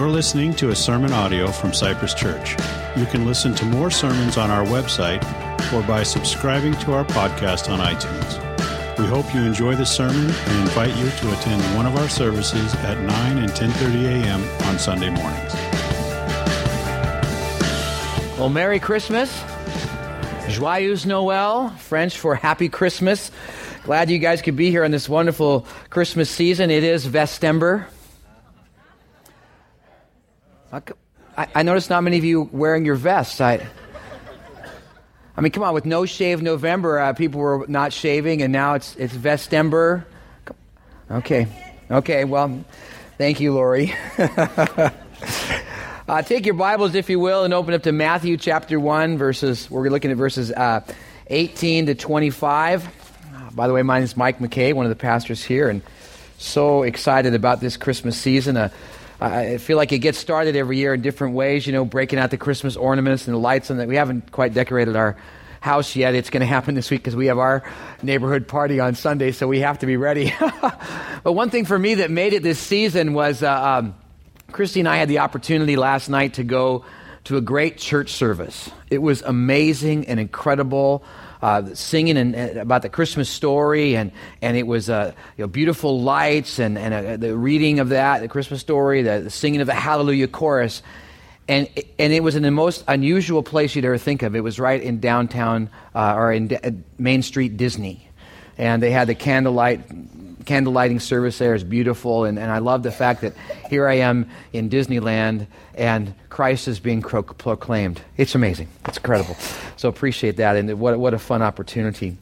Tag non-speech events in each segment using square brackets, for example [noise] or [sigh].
You're listening to a sermon audio from Cypress Church. You can listen to more sermons on our website or by subscribing to our podcast on iTunes. We hope you enjoy the sermon and invite you to attend one of our services at 9 and 10:30 a.m. on Sunday mornings. Well, Merry Christmas. Joyeux Noël, French for Happy Christmas. Glad you guys could be here on this wonderful Christmas season. It is Vestember. I, I noticed not many of you wearing your vests. I, I mean, come on, with no shave November, uh, people were not shaving, and now it's, it's Vestember. Okay, okay, well, thank you, Lori. [laughs] uh, take your Bibles, if you will, and open up to Matthew chapter 1, verses, we're looking at verses uh, 18 to 25. Uh, by the way, my name is Mike McKay, one of the pastors here, and so excited about this Christmas season. Uh, I feel like it gets started every year in different ways, you know, breaking out the Christmas ornaments and the lights, and that we haven't quite decorated our house yet. It's going to happen this week because we have our neighborhood party on Sunday, so we have to be ready. [laughs] but one thing for me that made it this season was uh, um, Christy and I had the opportunity last night to go to a great church service. It was amazing and incredible uh, singing and, uh, about the Christmas story, and, and it was uh, you know, beautiful lights and, and uh, the reading of that, the Christmas story, the, the singing of the Hallelujah chorus. And, and it was in the most unusual place you'd ever think of. It was right in downtown uh, or in D- uh, Main Street Disney. And they had the candlelight candle lighting service there is beautiful, and, and I love the fact that here I am in Disneyland and Christ is being pro- proclaimed. It's amazing. It's incredible. So appreciate that, and what, what a fun opportunity.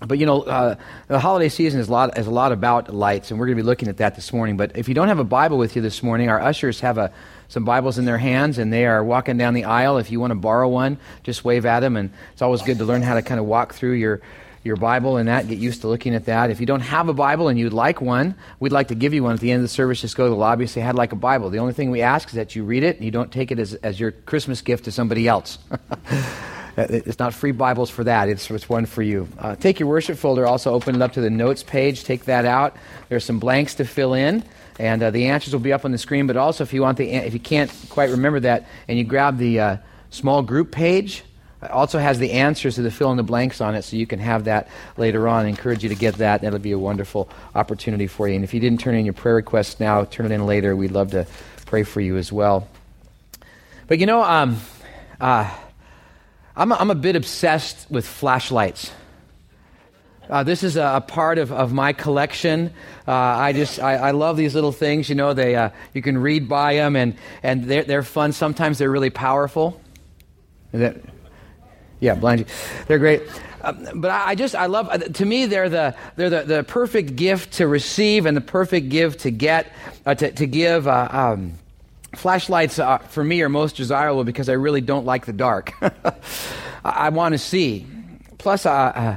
But you know, uh, the holiday season is a, lot, is a lot about lights, and we're going to be looking at that this morning. But if you don't have a Bible with you this morning, our ushers have a, some Bibles in their hands, and they are walking down the aisle. If you want to borrow one, just wave at them, and it's always good to learn how to kind of walk through your your Bible and that, get used to looking at that. If you don't have a Bible and you'd like one, we'd like to give you one at the end of the service. Just go to the lobby and say, I'd like a Bible. The only thing we ask is that you read it and you don't take it as, as your Christmas gift to somebody else. [laughs] it's not free Bibles for that, it's, it's one for you. Uh, take your worship folder, also open it up to the notes page, take that out. There's some blanks to fill in. And uh, the answers will be up on the screen. But also, if you want the, if you can't quite remember that, and you grab the uh, small group page, it also has the answers to the fill in the blanks on it, so you can have that later on. I encourage you to get that. That'll be a wonderful opportunity for you. And if you didn't turn in your prayer requests now, turn it in later. We'd love to pray for you as well. But you know, um, uh, I'm, a, I'm a bit obsessed with flashlights. Uh, this is a, a, part of, of my collection. Uh, I just I, I, love these little things. You know, they uh, you can read by them and and they're they're fun. Sometimes they're really powerful. That, yeah, blind. They're great. Um, but I, I just, I love, uh, to me, they're, the, they're the, the perfect gift to receive and the perfect gift to get, uh, to, to give. Uh, um, flashlights, uh, for me, are most desirable because I really don't like the dark. [laughs] I, I want to see. Plus, uh, uh,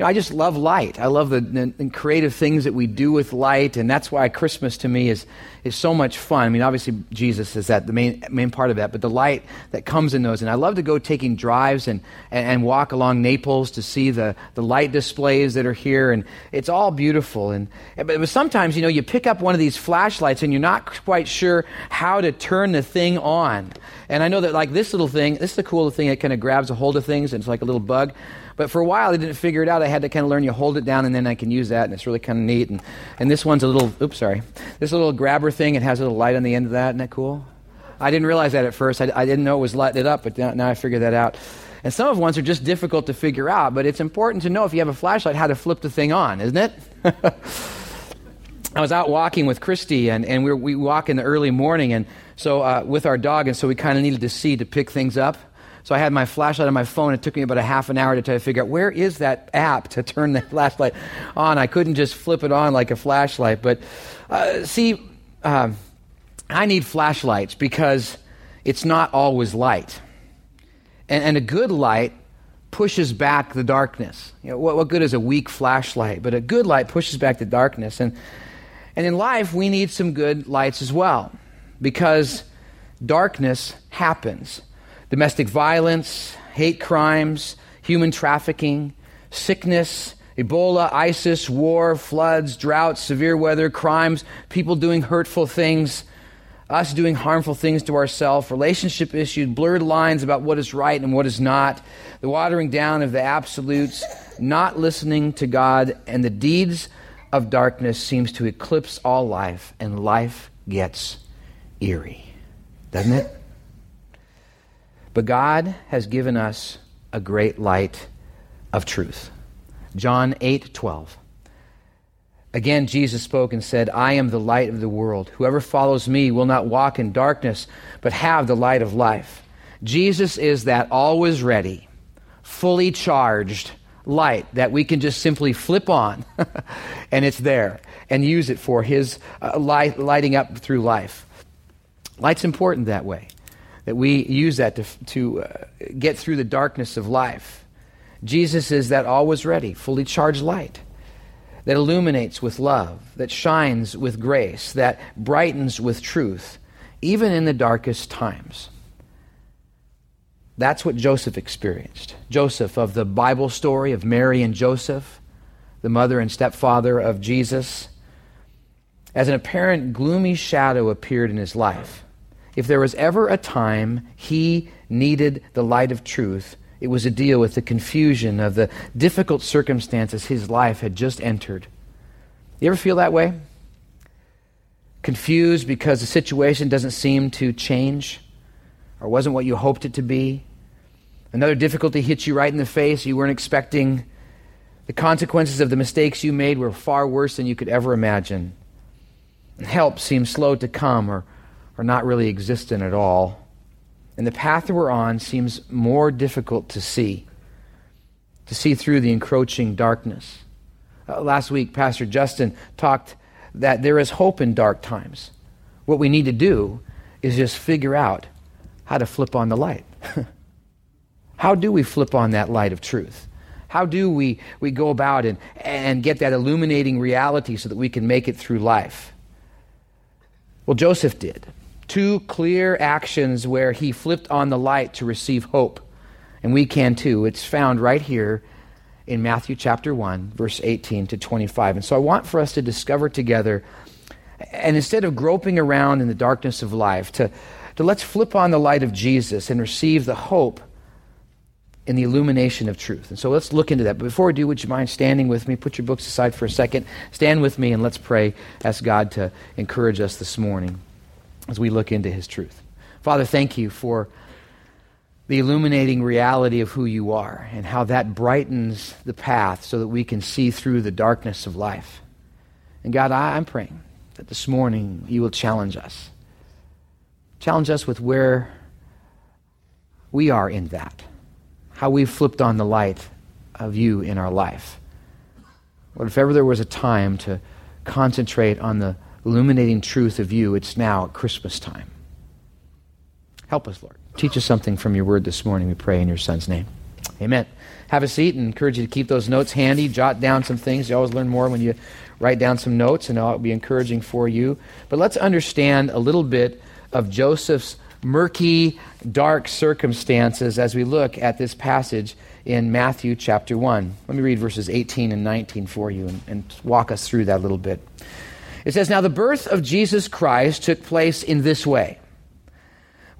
you know, I just love light. I love the, the, the, creative things that we do with light, and that's why Christmas to me is, is so much fun. I mean, obviously, Jesus is that the main, main part of that, but the light that comes in those. And I love to go taking drives and, and, and walk along Naples to see the, the light displays that are here, and it's all beautiful. And, but, sometimes, you know, you pick up one of these flashlights and you're not quite sure how to turn the thing on. And I know that, like, this little thing, this is the cool thing that kind of grabs a hold of things, and it's like a little bug. But for a while, I didn't figure it out. I had to kind of learn you hold it down and then I can use that, and it's really kind of neat. And, and this one's a little, oops, sorry. This little grabber thing, it has a little light on the end of that. Isn't that cool? I didn't realize that at first. I, I didn't know it was lighting it up, but now, now I figured that out. And some of ones are just difficult to figure out, but it's important to know if you have a flashlight how to flip the thing on, isn't it? [laughs] I was out walking with Christy, and, and we, we walk in the early morning, and so uh, with our dog, and so we kind of needed to see to pick things up. So I had my flashlight on my phone. It took me about a half an hour to try to figure out where is that app to turn the [laughs] flashlight on. I couldn't just flip it on like a flashlight. But uh, see, uh, I need flashlights because it's not always light. And, and a good light pushes back the darkness. You know, what, what good is a weak flashlight? But a good light pushes back the darkness. And, and in life, we need some good lights as well because darkness happens domestic violence, hate crimes, human trafficking, sickness, Ebola, ISIS, war, floods, droughts, severe weather, crimes, people doing hurtful things. us doing harmful things to ourselves, relationship issues, blurred lines about what is right and what is not, the watering down of the absolutes, not listening to God, and the deeds of darkness seems to eclipse all life, and life gets eerie, doesn't it? But God has given us a great light of truth. John 8 12. Again, Jesus spoke and said, I am the light of the world. Whoever follows me will not walk in darkness, but have the light of life. Jesus is that always ready, fully charged light that we can just simply flip on [laughs] and it's there and use it for his uh, light, lighting up through life. Light's important that way, that we use that to, to uh, get through the darkness of life. Jesus is that always ready, fully charged light that illuminates with love, that shines with grace, that brightens with truth, even in the darkest times. That's what Joseph experienced. Joseph, of the Bible story of Mary and Joseph, the mother and stepfather of Jesus, as an apparent gloomy shadow appeared in his life. If there was ever a time he needed the light of truth, it was a deal with the confusion of the difficult circumstances his life had just entered. You ever feel that way? Confused because the situation doesn't seem to change or wasn't what you hoped it to be? Another difficulty hits you right in the face. You weren't expecting. The consequences of the mistakes you made were far worse than you could ever imagine. Help seems slow to come or, or not really existent at all and the path we're on seems more difficult to see, to see through the encroaching darkness. Uh, last week, Pastor Justin talked that there is hope in dark times. What we need to do is just figure out how to flip on the light. [laughs] how do we flip on that light of truth? How do we, we go about and, and get that illuminating reality so that we can make it through life? Well, Joseph did two clear actions where he flipped on the light to receive hope. And we can too. It's found right here in Matthew chapter 1, verse 18 to 25. And so I want for us to discover together, and instead of groping around in the darkness of life, to, to let's flip on the light of Jesus and receive the hope in the illumination of truth. And so let's look into that. But before I do, would you mind standing with me? Put your books aside for a second. Stand with me and let's pray. Ask God to encourage us this morning as we look into his truth. Father, thank you for the illuminating reality of who you are and how that brightens the path so that we can see through the darkness of life. And God, I, am praying that this morning you will challenge us. Challenge us with where we are in that, how we've flipped on the light of you in our life. What if ever there was a time to concentrate on the illuminating truth of you, it's now at Christmas time. Help us, Lord. Teach us something from your word this morning, we pray in your Son's name. Amen. Have a seat and encourage you to keep those notes handy. Jot down some things. You always learn more when you write down some notes, and it'll be encouraging for you. But let's understand a little bit of Joseph's murky, dark circumstances as we look at this passage in Matthew chapter 1. Let me read verses 18 and 19 for you and, and walk us through that a little bit. It says, Now the birth of Jesus Christ took place in this way.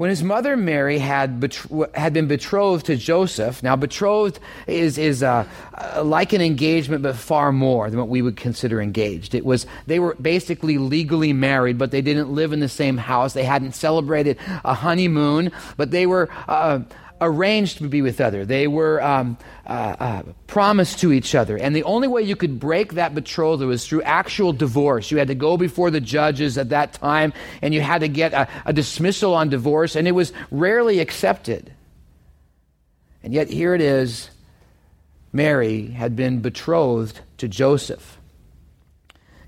When his mother Mary had, betro- had been betrothed to Joseph, now betrothed is, is uh, uh, like an engagement, but far more than what we would consider engaged. It was, they were basically legally married, but they didn't live in the same house. They hadn't celebrated a honeymoon, but they were uh, arranged to be with other. They were um, uh, uh, promised to each other. And the only way you could break that betrothal was through actual divorce. You had to go before the judges at that time and you had to get a, a dismissal on divorce, and it was rarely accepted. And yet, here it is Mary had been betrothed to Joseph.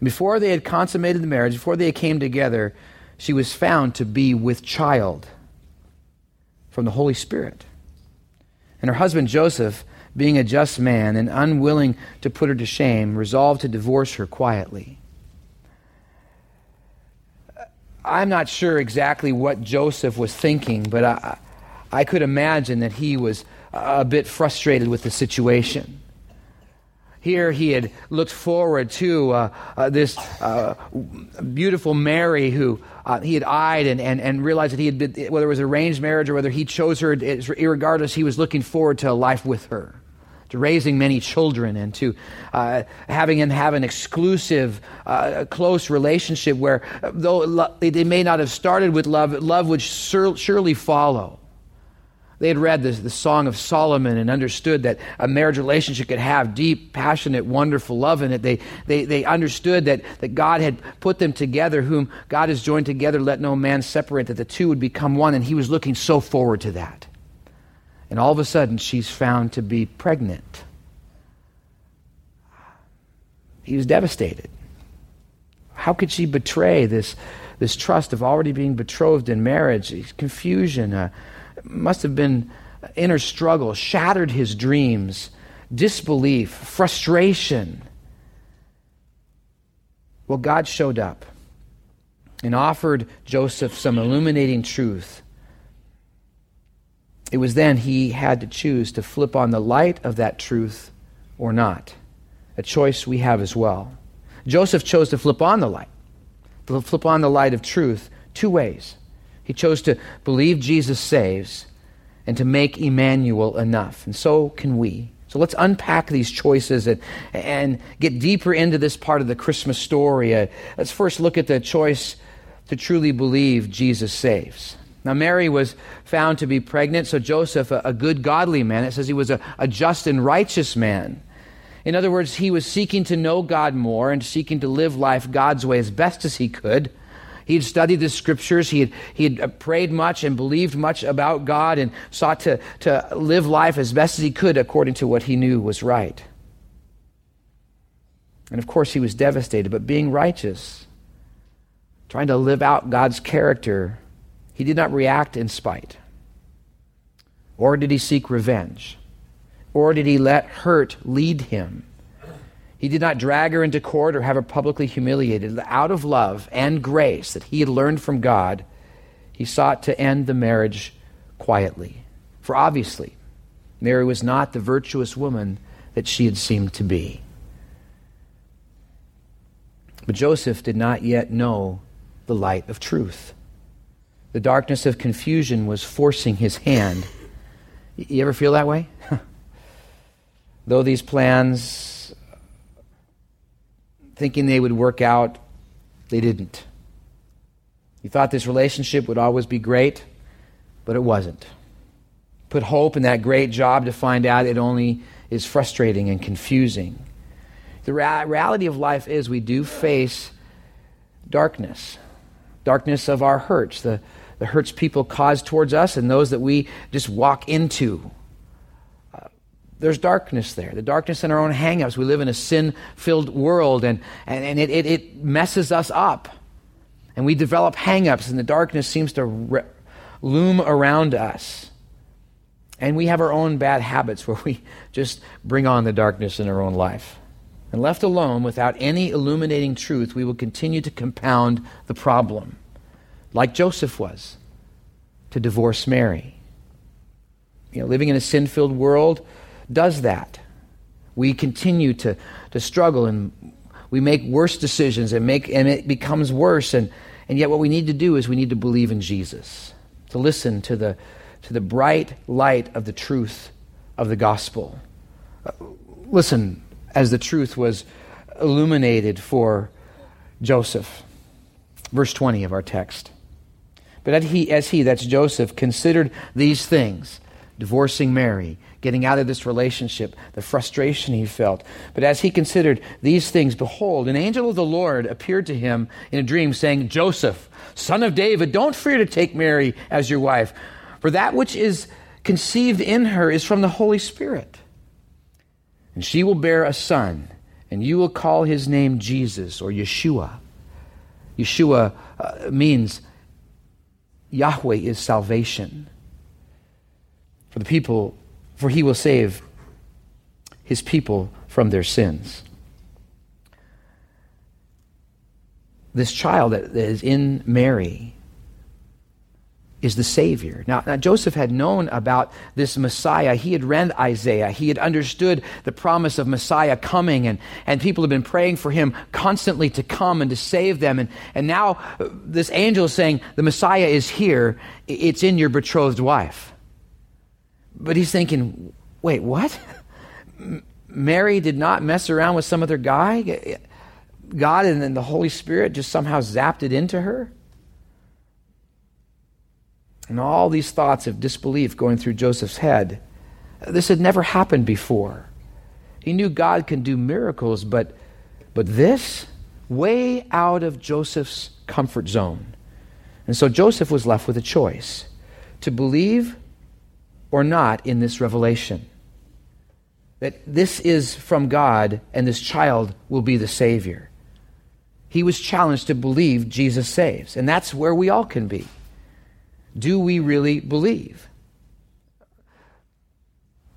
Before they had consummated the marriage, before they came together, she was found to be with child from the Holy Spirit. And her husband Joseph, being a just man and unwilling to put her to shame, resolved to divorce her quietly. I'm not sure exactly what Joseph was thinking, but I, I could imagine that he was a bit frustrated with the situation. here he had looked forward to uh, uh, this uh, beautiful Mary who uh, he had eyed and, and, and realized that he had been, whether it was arranged marriage or whether he chose her, regardless, he was looking forward to a life with her, to raising many children and to uh, having him have an exclusive, uh, close relationship where, though they may not have started with love, love would surely follow. They had read the Song of Solomon and understood that a marriage relationship could have deep, passionate, wonderful love in it. They, they, they understood that, that God had put them together, whom God has joined together, let no man separate, that the two would become one. And he was looking so forward to that. And all of a sudden, she's found to be pregnant. He was devastated. How could she betray this, this trust of already being betrothed in marriage? Confusion. Uh, must have been inner struggle, shattered his dreams, disbelief, frustration. Well, God showed up and offered Joseph some illuminating truth. It was then he had to choose to flip on the light of that truth or not. A choice we have as well. Joseph chose to flip on the light, to flip on the light of truth two ways. He chose to believe Jesus saves and to make Emmanuel enough. And so can we. So let's unpack these choices and, and get deeper into this part of the Christmas story. Uh, let's first look at the choice to truly believe Jesus saves. Now, Mary was found to be pregnant, so Joseph, a, a good, godly man, it says he was a, a just and righteous man. In other words, he was seeking to know God more and seeking to live life God's way as best as he could. He had studied the scriptures. He had, he had uh, prayed much and believed much about God and sought to, to live life as best as he could according to what he knew was right. And of course, he was devastated, but being righteous, trying to live out God's character, he did not react in spite. Or did he seek revenge? Or did he let hurt lead him? He did not drag her into court or have her publicly humiliated. Out of love and grace that he had learned from God, he sought to end the marriage quietly. For obviously, Mary was not the virtuous woman that she had seemed to be. But Joseph did not yet know the light of truth. The darkness of confusion was forcing his hand. You ever feel that way? [laughs] Though these plans thinking they would work out. They didn't. You thought this relationship would always be great, but it wasn't. Put hope in that great job to find out it only is frustrating and confusing. The rea- reality of life is we do face darkness, darkness of our hurts, the, the hurts people cause towards us, and those that we just walk into there's darkness there. The darkness in our own hangups. We live in a sin filled world and, and, and it, it, it, messes us up. And we develop hangups, and the darkness seems to re- loom around us. And we have our own bad habits where [laughs] we just bring on the darkness in our own life. And left alone without any illuminating truth, we will continue to compound the problem, like Joseph was, to divorce Mary. You know, living in a sin filled world, does that. We continue to, to struggle and we make worse decisions and, make, and it becomes worse. And, and yet, what we need to do is we need to believe in Jesus, to listen to the, to the bright light of the truth of the gospel. Uh, listen as the truth was illuminated for Joseph. Verse 20 of our text. But as he, as he, that's Joseph, considered these things, divorcing Mary, getting out of this relationship, the frustration he felt. But as he considered these things, behold, an angel of the Lord appeared to him in a dream, saying, Joseph, son of David, don't fear to take Mary as your wife, for that which is conceived in her is from the Holy Spirit. And she will bear a son, and you will call his name Jesus or Yeshua. Yeshua uh, means Yahweh is salvation. For the people for he will save his people from their sins. This child that is in Mary is the Savior. Now, now, Joseph had known about this Messiah. He had read Isaiah. He had understood the promise of Messiah coming, and, and people had been praying for him constantly to come and to save them. And, and now uh, this angel is saying, The Messiah is here. It's in your betrothed wife. But he's thinking, Wait, what? Mary did not mess around with some other guy? Eh, God and then the Holy Spirit just somehow zapped it into her? And all these thoughts of disbelief going through Joseph's head. This had never happened before. He knew God can do miracles, but, but this, way out of Joseph's comfort zone. And so Joseph was left with a choice to believe or not in this revelation. That this is from God and this child will be the Savior. He was challenged to believe Jesus saves. And that's where we all can be do we really believe?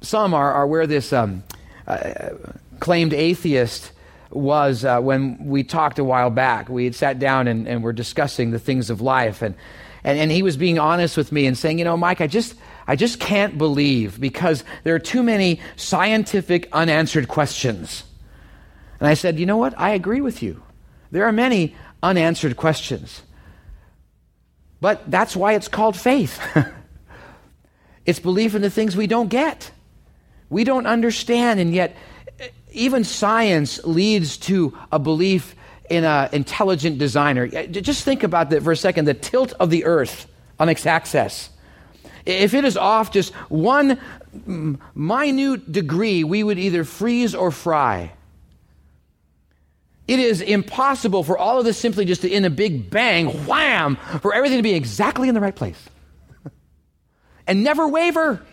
Some are, are where this um, uh, claimed atheist was uh, when we talked a while back. We had sat down and, and were discussing the things of life. And, and, and he was being honest with me and saying, You know, Mike, I just, I just can't believe because there are too many scientific unanswered questions. And I said, You know what? I agree with you. There are many unanswered questions. But that's why it's called faith. [laughs] it's belief in the things we don't get, we don't understand, and yet eh, even science leads to a belief in an intelligent designer. Eh, just think about that for a second the tilt of the earth on its axis. If it is off just one minute degree, we would either freeze or fry. It is impossible for all of this simply just to, in a big bang, wham, for everything to be exactly in the right place [laughs] and never waver.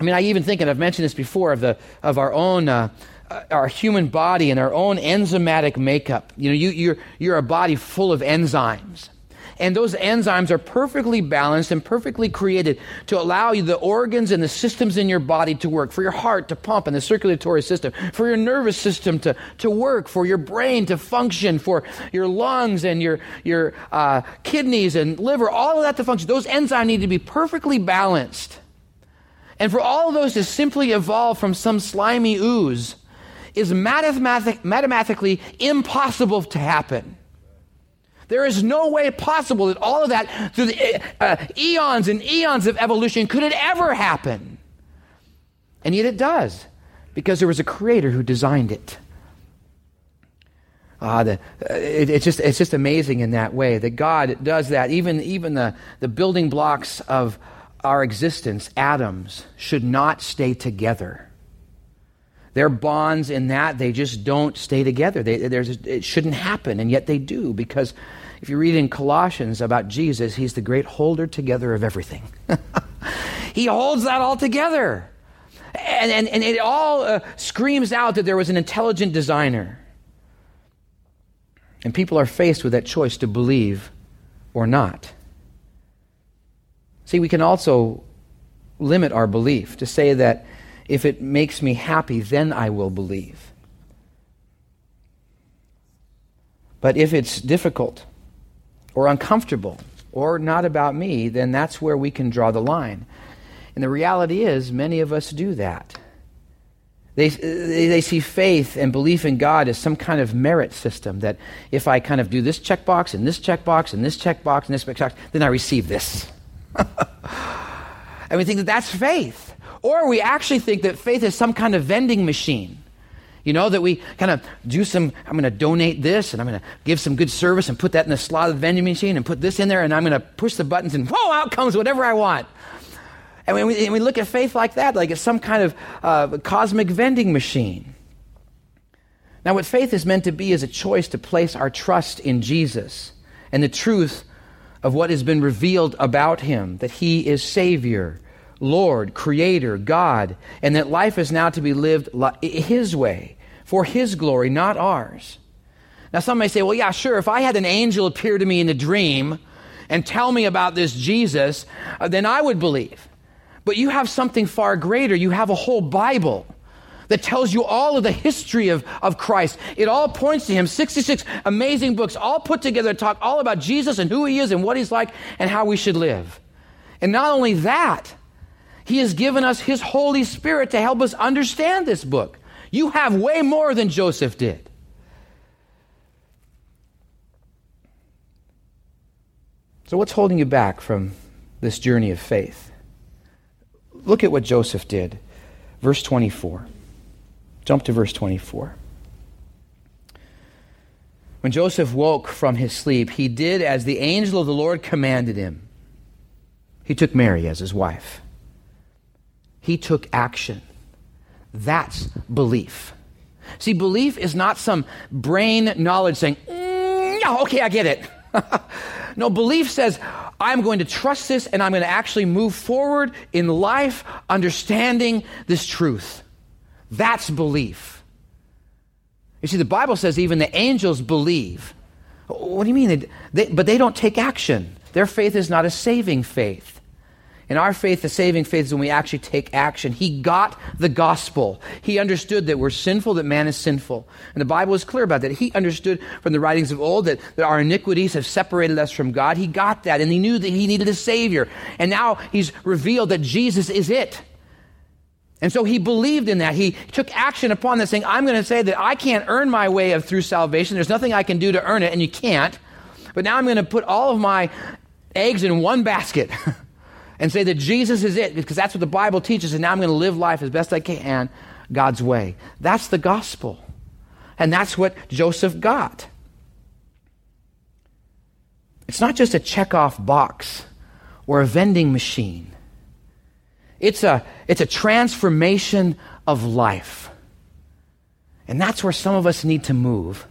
I mean, I even think, and I've mentioned this before, of, the, of our own. Uh, our human body and our own enzymatic makeup. You know, you, you're, you're a body full of enzymes. And those enzymes are perfectly balanced and perfectly created to allow you the organs and the systems in your body to work, for your heart to pump and the circulatory system, for your nervous system to, to work, for your brain to function, for your lungs and your, your uh, kidneys and liver, all of that to function. Those enzymes need to be perfectly balanced. And for all of those to simply evolve from some slimy ooze is mathematic, mathematically impossible to happen. There is no way possible that all of that, through the uh, eons and eons of evolution, could it ever happen. And yet it does, because there was a creator who designed it. Ah, the, uh, it, it's, just, it's just amazing in that way that God does that. Even, even the, the building blocks of our existence, atoms, should not stay together. Their bonds in that, they just don't stay together. They, it shouldn't happen, and yet they do, because if you read in Colossians about Jesus, he's the great holder together of everything. [laughs] he holds that all together. And, and, and it all uh, screams out that there was an intelligent designer. And people are faced with that choice to believe or not. See, we can also limit our belief to say that if it makes me happy, then I will believe. But if it's difficult or uncomfortable or not about me, then that's where we can draw the line. And the reality is, many of us do that. They, they, see faith and belief in God as some kind of merit system that if I kind of do this checkbox and this checkbox and this checkbox and this checkbox, then I receive this. [laughs] and we think that that's faith. Or we actually think that faith is some kind of vending machine. You know, that we kind of do some, I'm going to donate this and I'm going to give some good service and put that in the slot of the vending machine and put this in there and I'm going to push the buttons and whoa, out comes whatever I want. And we, and we look at faith like that, like it's some kind of uh, cosmic vending machine. Now, what faith is meant to be is a choice to place our trust in Jesus and the truth of what has been revealed about him, that he is Savior Lord, Creator, God, and that life is now to be lived His way, for His glory, not ours. Now, some may say, well, yeah, sure, if I had an angel appear to me in a dream and tell me about this Jesus, uh, then I would believe. But you have something far greater. You have a whole Bible that tells you all of the history of, of Christ. It all points to him. 66 amazing books, all put together to talk all about Jesus and who he is and what he's like and how we should live. And not only that, he has given us his Holy Spirit to help us understand this book. You have way more than Joseph did. So, what's holding you back from this journey of faith? Look at what Joseph did. Verse 24. Jump to verse 24. When Joseph woke from his sleep, he did as the angel of the Lord commanded him. He took Mary as his wife. He took action. That's belief. See, belief is not some brain knowledge saying, mm, yeah, okay, I get it. [laughs] no, belief says, I'm going to trust this and I'm going to actually move forward in life understanding this truth. That's belief. You see, the Bible says even the angels believe. What do you mean? They, they, but they don't take action. Their faith is not a saving faith. In our faith, the saving faith is when we actually take action. He got the gospel. He understood that we're sinful, that man is sinful. And the Bible is clear about that. He understood from the writings of old that, that our iniquities have separated us from God. He got that, and he knew that he needed a Savior. And now he's revealed that Jesus is it. And so he believed in that. He took action upon this, saying, I'm going to say that I can't earn my way of through salvation. There's nothing I can do to earn it, and you can't. But now I'm going to put all of my eggs in one basket. [laughs] and say that Jesus is it because that's what the Bible teaches, and now I'm going to live life as best I can God's way. That's the gospel. And that's what Joseph got. It's not just a check-off box or a vending machine. It's a, it's a transformation of life. And that's where some of us need to move.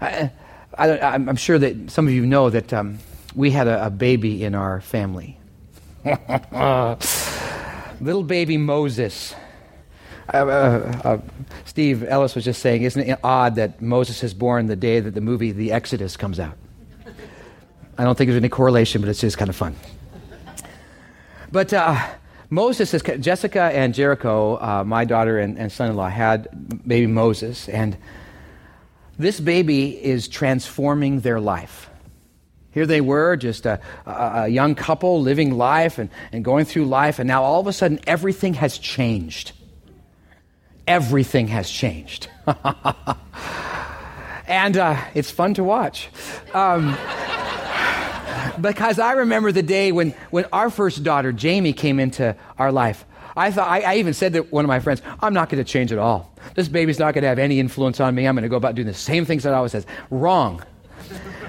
I, am sure that some of you know that um, we had a, a baby in our family. [laughs] Little baby Moses. Uh, uh, uh, Steve Ellis was just saying, isn't it odd that Moses is born the day that the movie The Exodus comes out? I don't think there's any correlation, but it's just kind of fun. But uh, Moses, is, Jessica and Jericho, uh, my daughter and, and son in law, had baby Moses, and this baby is transforming their life. Here they were, just a, a, a, young couple living life and, and going through life, and now all of a sudden everything has changed. Everything has changed. [laughs] and uh, it's fun to watch. Um, [laughs] because I remember the day when, when our first daughter, Jamie, came into our life. I thought I, I even said to one of my friends, I'm not going to change at all. This baby's not going to have any influence on me. I'm going to go about doing the same things that I always says. Wrong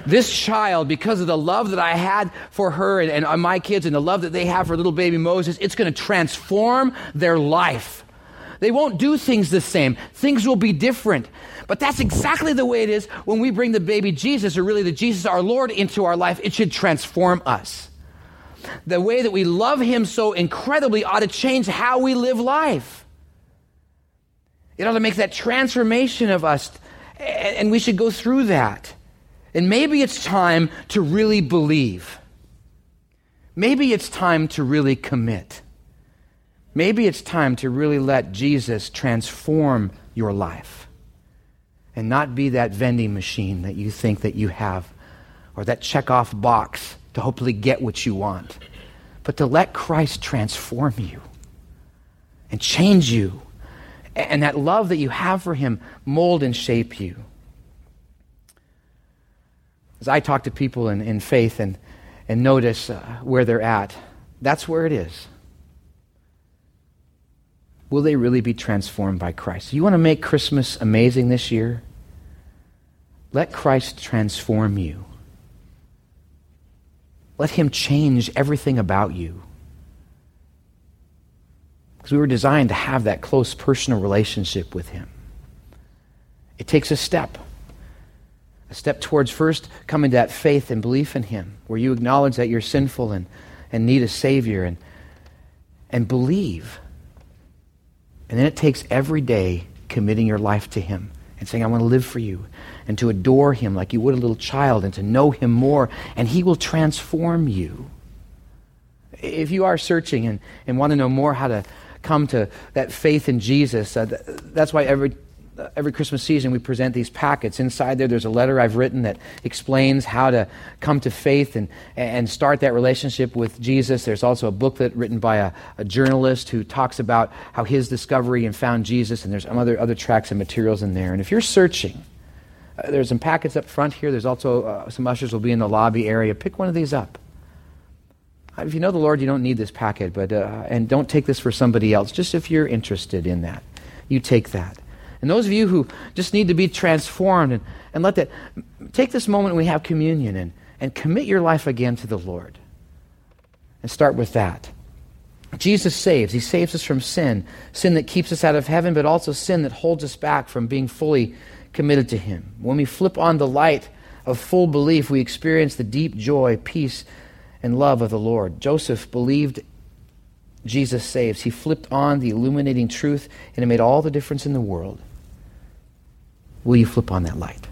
this child, because of the love that I had for her and, and my kids and the love that they have for little baby Moses, it's going to transform their life. They won't do things the same. Things will be different. But that's exactly the way it is when we bring the baby Jesus, or really the Jesus, our Lord, into our life. It should transform us. The way that we love Him so incredibly ought to change how we live life. It ought to make that transformation of us, and we should go through that. And maybe it's time to really believe. Maybe it's time to really commit. Maybe it's time to really let Jesus transform your life and not be that vending machine that you think that you have or that check off box to hopefully get what you want, but to let Christ transform you and change you and that love that you have for him mold and shape you as I talk to people in, in faith and, and notice uh, where they're at, that's where it is. Will they really be transformed by Christ? You want to make Christmas amazing this year? Let Christ transform you. Let Him change everything about you. Because we were designed to have that close personal relationship with Him. It takes a step step towards first coming to that faith and belief in Him, where you acknowledge that you're sinful and, and need a Savior and, and believe. And then it takes every day committing your life to Him and saying, I want to live for you, and to adore Him like you would a little child, and to know Him more, and He will transform you. If you are searching and, and want to know more how to come to that faith in Jesus. Uh, that's why every every Christmas season we present these packets. Inside there, there's a letter I've written that explains how to come to faith and, and start that relationship with Jesus. There's also a booklet written by a, a journalist who talks about how his discovery and found Jesus, and there's other, other tracks and materials in there. And if you're searching, uh, there's some packets up front here. There's also uh, some ushers will be in the lobby area. Pick one of these up. If you know the Lord, you don't need this packet, but uh, and don't take this for somebody else. Just if you're interested in that, you take that. And those of you who just need to be transformed and, and let that, take this moment we have communion and, and commit your life again to the Lord. And start with that. Jesus saves. He saves us from sin, sin that keeps us out of heaven, but also sin that holds us back from being fully committed to Him. When we flip on the light of full belief, we experience the deep joy, peace, and love of the Lord. Joseph believed Jesus saves. He flipped on the illuminating truth, and it made all the difference in the world. Will you flip on that light?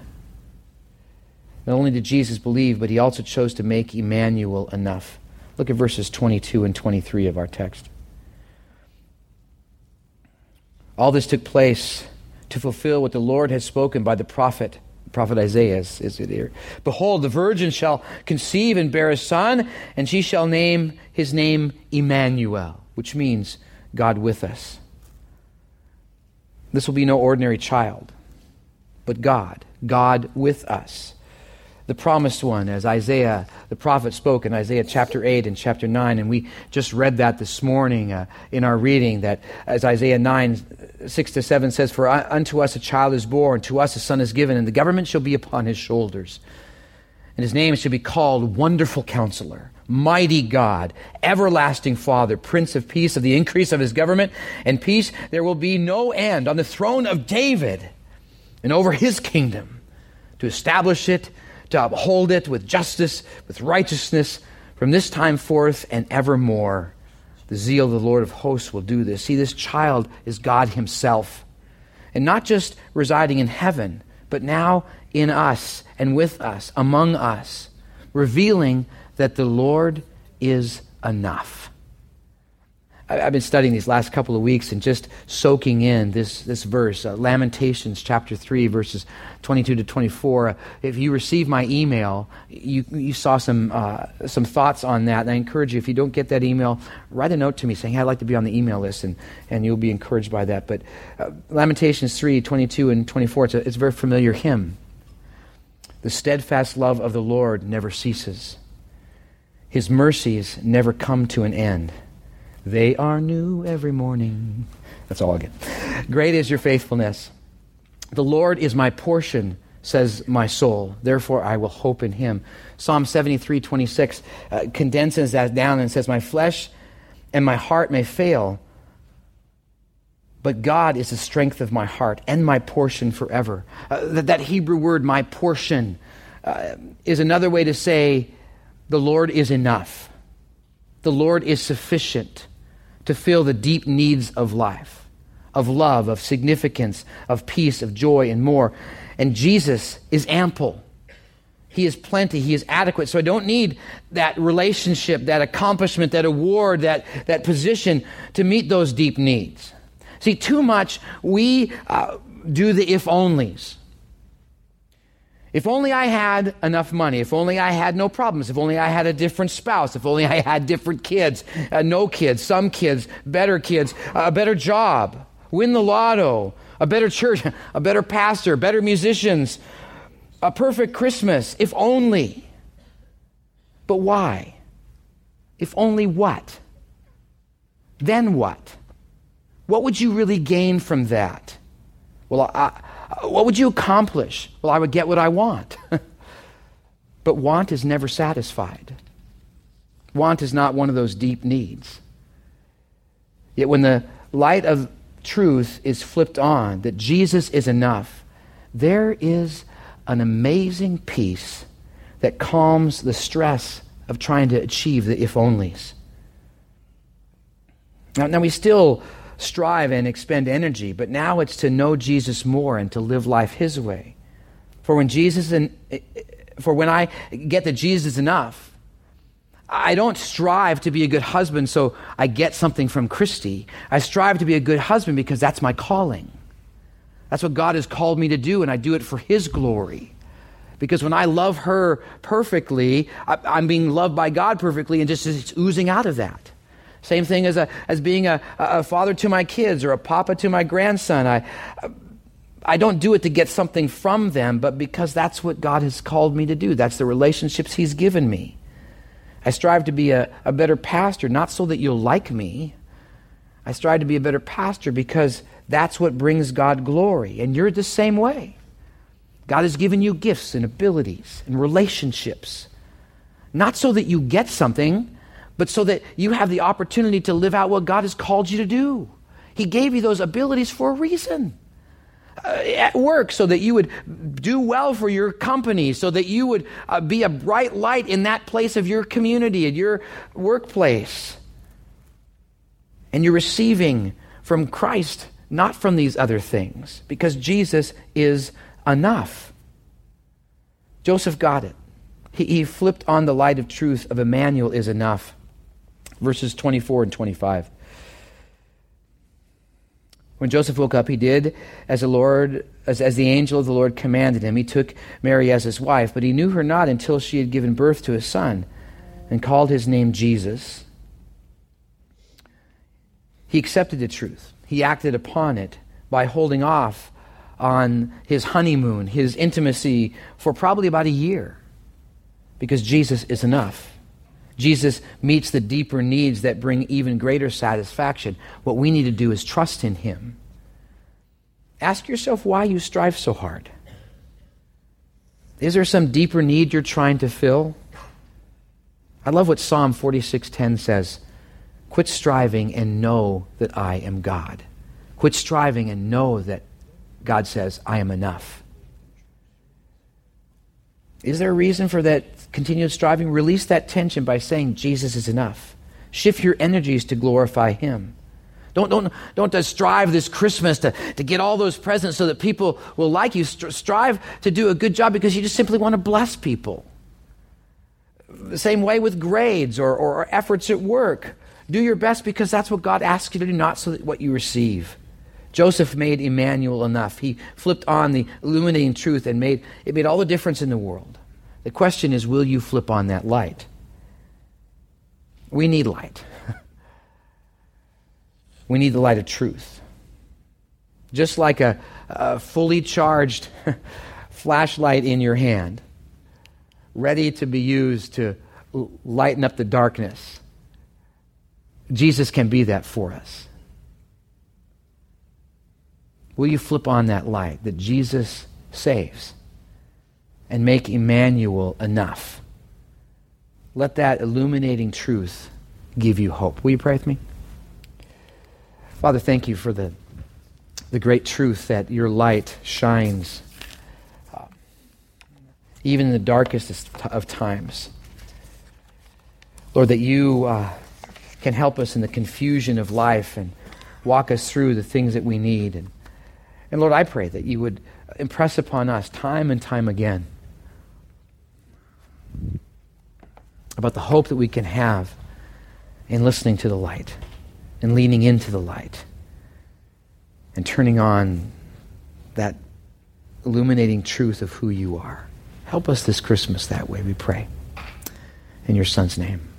Not only did Jesus believe, but he also chose to make Emmanuel enough. Look at verses 22 and 23 of our text. All this took place to fulfill what the Lord has spoken by the prophet. Prophet Isaiah is, is it here. Behold, the virgin shall conceive and bear a son, and she shall name his name Emmanuel, which means God with us. This will be no ordinary child but God, God with us. The promised one, as Isaiah, the prophet, spoke in Isaiah chapter 8 and chapter 9. And we just read that this morning uh, in our reading, that as Isaiah 9, 6 to 7 says, For unto us a child is born, to us a son is given, and the government shall be upon his shoulders. And his name shall be called Wonderful Counselor, Mighty God, Everlasting Father, Prince of Peace, of the increase of his government and peace there will be no end on the throne of David and over his kingdom, to establish it, to uphold it with justice, with righteousness from this time forth and evermore. The zeal of the Lord of hosts will do this. See, this child is God Himself. And not just residing in heaven, but now in us and with us, among us, revealing that the Lord is enough. I've been studying these last couple of weeks and just soaking in this, this verse, uh, Lamentations chapter 3, verses 22 to 24. If you received my email, you, you saw some, uh, some thoughts on that. And I encourage you, if you don't get that email, write a note to me saying, hey, I'd like to be on the email list, and, and you'll be encouraged by that. But uh, Lamentations 3, 22 and 24, it's a, it's a very familiar hymn. The steadfast love of the Lord never ceases, His mercies never come to an end. They are new every morning. That's all I get. Great is your faithfulness. The Lord is my portion, says my soul. Therefore, I will hope in him. Psalm 73 26 uh, condenses that down and says, My flesh and my heart may fail, but God is the strength of my heart and my portion forever. Uh, that, that, Hebrew word, my portion, uh, is another way to say, The Lord is enough. The Lord is sufficient to fill the deep needs of life, of love, of significance, of peace, of joy, and more. And Jesus is ample. He is plenty. He is adequate. So I don't need that relationship, that accomplishment, that award, that, that position to meet those deep needs. See, too much we uh, do the if onlys. If only I had enough money. If only I had no problems. If only I had a different spouse. If only [laughs] I had different kids. Uh, no kids, some kids, better kids, a better job, win the lotto, a better church, [laughs] a better pastor, better musicians, a perfect Christmas. If only. But why? If only what? Then what? What would you really gain from that? Well, I, what would you accomplish? Well, I would get what I want. [laughs] but want is never satisfied. Want is not one of those deep needs. Yet when the light of truth is flipped on, that Jesus is enough, there is an amazing peace that calms the stress of trying to achieve the if onlys. Now, now we still strive and expend energy, but now it's to know Jesus more and to live life his way. For when Jesus and for when I get that Jesus enough, I don't strive to be a good husband so I get something from Christy. I strive to be a good husband because that's my calling. That's what God has called me to do, and I do it for His glory. Because when I love her perfectly, I, am being loved by God perfectly, and just it's oozing out of that. Same thing as, a, as being a, a father to my kids or a papa to my grandson. I, I don't do it to get something from them, but because that's what God has called me to do. That's the relationships He's given me. I strive to be a, a better pastor, not so that you'll like me. I strive to be a better pastor because that's what brings God glory. And you're the same way. God has given you gifts and abilities and relationships, not so that you get something, but so that you have the opportunity to live out what God has called you to do. He gave you those abilities for a reason. Uh, at work so that you would do well for your company, so that you would uh, be a bright light in that place of your community, at your workplace. And you're receiving from Christ, not from these other things, because Jesus is enough. Joseph got it. He, he flipped on the light of truth of Emmanuel is enough. Verses 24 and 25. When Joseph woke up, he did as the Lord, as, as the angel of the Lord commanded him. He took Mary as his wife, but he knew her not until she had given birth to a son, and called his name Jesus. He accepted the truth. He acted upon it by holding off on his honeymoon, his intimacy for probably about a year, because Jesus is enough. Jesus meets the deeper needs that bring even greater satisfaction. What we need to do is trust in Him. Ask yourself why you strive so hard. Is there some deeper need you're trying to fill? I love what Psalm 46:10 says. Quit striving and know that I am God. Quit striving and know that God says, I am enough. Is there a reason for that continued striving? Release that tension by saying, Jesus is enough. Shift your energies to glorify Him. Don't, don't, don't strive this Christmas to, to get all those presents so that people will like you. Strive to do a good job because you just simply want to bless people. The same way with grades or, or, or efforts at work. Do your best because that's what God asks you to do, not so that what you receive. Joseph made Emmanuel enough. He flipped on the illuminating truth and made it made all the difference in the world. The question is, will you flip on that light? We need light. [laughs] we need the light of truth. Just like a, a fully charged [laughs] flashlight in your hand, ready to be used to lighten up the darkness. Jesus can be that for us. Will you flip on that light that Jesus saves and make Emmanuel enough? Let that illuminating truth give you hope. Will you pray with me? Father, thank you for the, the great truth that your light shines uh, even in the darkest of times. Lord, that you uh, can help us in the confusion of life and walk us through the things that we need. And and Lord, I pray that you would impress upon us time and time again about the hope that we can have in listening to the light and leaning into the light and turning on that illuminating truth of who you are. Help us this Christmas that way, we pray. In your Son's name.